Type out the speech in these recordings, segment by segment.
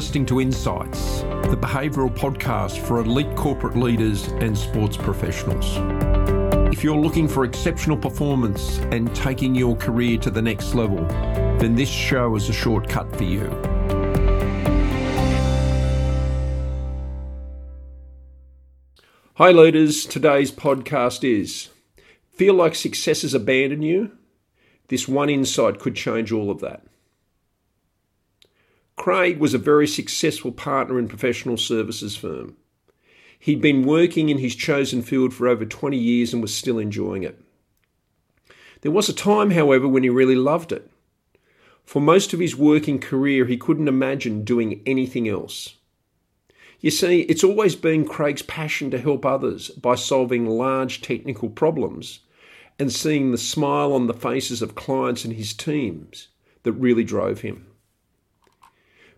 listening to Insights, the behavioural podcast for elite corporate leaders and sports professionals. If you're looking for exceptional performance and taking your career to the next level, then this show is a shortcut for you. Hi, leaders. Today's podcast is Feel like success has abandoned you? This one insight could change all of that. Craig was a very successful partner in professional services firm. He'd been working in his chosen field for over 20 years and was still enjoying it. There was a time, however, when he really loved it. For most of his working career, he couldn't imagine doing anything else. You see, it's always been Craig's passion to help others by solving large technical problems and seeing the smile on the faces of clients and his teams that really drove him.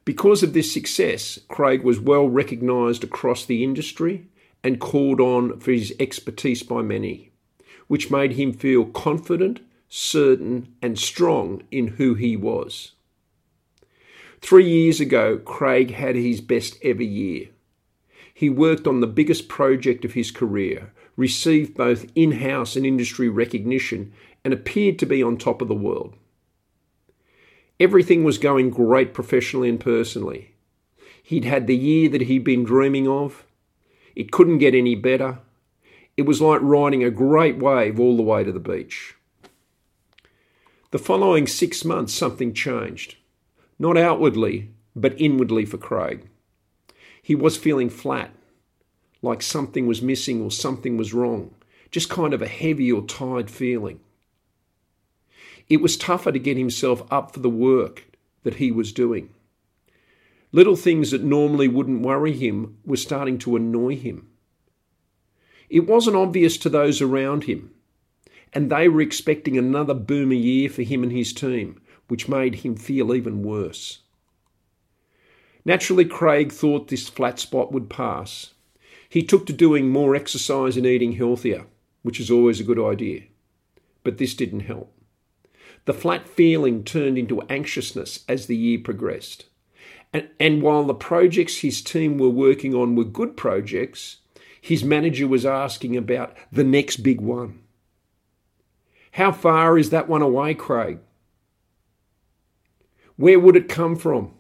Because of this success, Craig was well recognised across the industry and called on for his expertise by many, which made him feel confident, certain, and strong in who he was. Three years ago, Craig had his best ever year. He worked on the biggest project of his career, received both in house and industry recognition, and appeared to be on top of the world. Everything was going great professionally and personally. He'd had the year that he'd been dreaming of. It couldn't get any better. It was like riding a great wave all the way to the beach. The following six months, something changed. Not outwardly, but inwardly for Craig. He was feeling flat, like something was missing or something was wrong, just kind of a heavy or tired feeling. It was tougher to get himself up for the work that he was doing. Little things that normally wouldn't worry him were starting to annoy him. It wasn't obvious to those around him, and they were expecting another boomer year for him and his team, which made him feel even worse. Naturally, Craig thought this flat spot would pass. He took to doing more exercise and eating healthier, which is always a good idea. But this didn't help. The flat feeling turned into anxiousness as the year progressed. And, and while the projects his team were working on were good projects, his manager was asking about the next big one. How far is that one away, Craig? Where would it come from?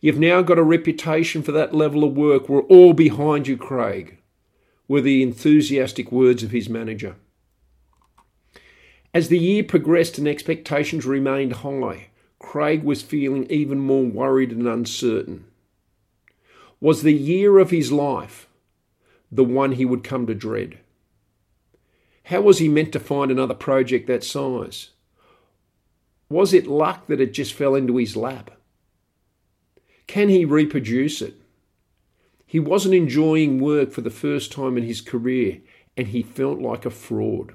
You've now got a reputation for that level of work. We're all behind you, Craig, were the enthusiastic words of his manager. As the year progressed and expectations remained high, Craig was feeling even more worried and uncertain. Was the year of his life the one he would come to dread? How was he meant to find another project that size? Was it luck that it just fell into his lap? Can he reproduce it? He wasn't enjoying work for the first time in his career and he felt like a fraud.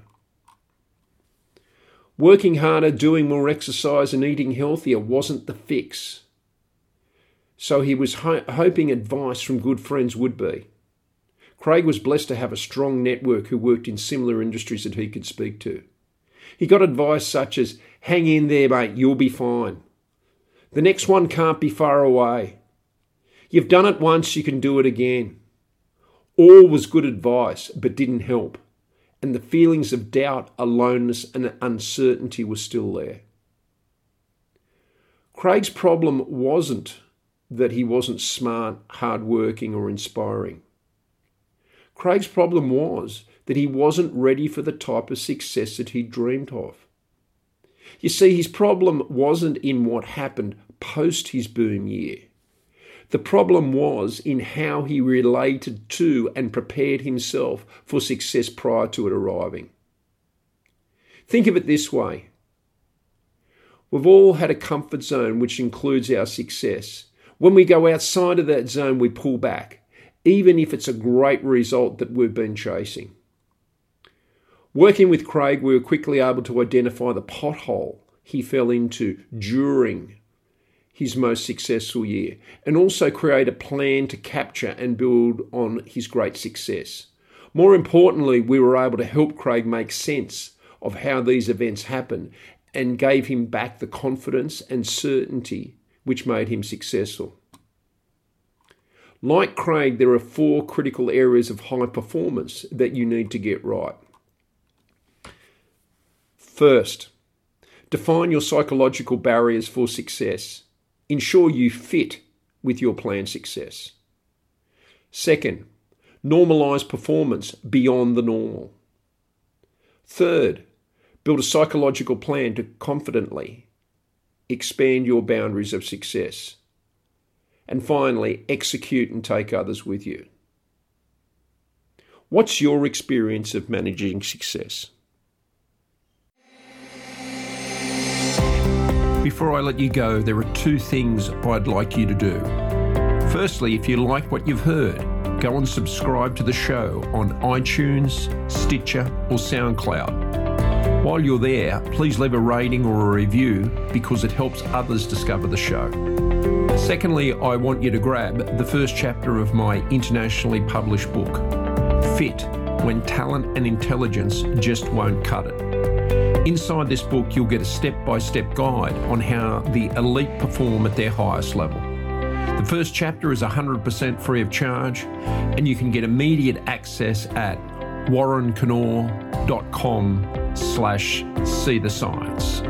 Working harder, doing more exercise, and eating healthier wasn't the fix. So he was ho- hoping advice from good friends would be. Craig was blessed to have a strong network who worked in similar industries that he could speak to. He got advice such as, hang in there, mate, you'll be fine. The next one can't be far away. You've done it once, you can do it again. All was good advice, but didn't help, and the feelings of doubt, aloneness, and uncertainty were still there. Craig's problem wasn't that he wasn't smart, hardworking, or inspiring. Craig's problem was that he wasn't ready for the type of success that he dreamed of. You see, his problem wasn't in what happened post his boom year. The problem was in how he related to and prepared himself for success prior to it arriving. Think of it this way We've all had a comfort zone which includes our success. When we go outside of that zone, we pull back, even if it's a great result that we've been chasing. Working with Craig, we were quickly able to identify the pothole he fell into during his most successful year and also create a plan to capture and build on his great success. More importantly, we were able to help Craig make sense of how these events happened and gave him back the confidence and certainty which made him successful. Like Craig, there are four critical areas of high performance that you need to get right. First, define your psychological barriers for success. Ensure you fit with your planned success. Second, normalize performance beyond the normal. Third, build a psychological plan to confidently expand your boundaries of success. And finally, execute and take others with you. What's your experience of managing success? Before I let you go, there are two things I'd like you to do. Firstly, if you like what you've heard, go and subscribe to the show on iTunes, Stitcher, or SoundCloud. While you're there, please leave a rating or a review because it helps others discover the show. Secondly, I want you to grab the first chapter of my internationally published book, Fit When Talent and Intelligence Just Won't Cut It. Inside this book, you'll get a step by step guide on how the elite perform at their highest level. The first chapter is 100% free of charge, and you can get immediate access at warrenkennaugh.com slash see the science.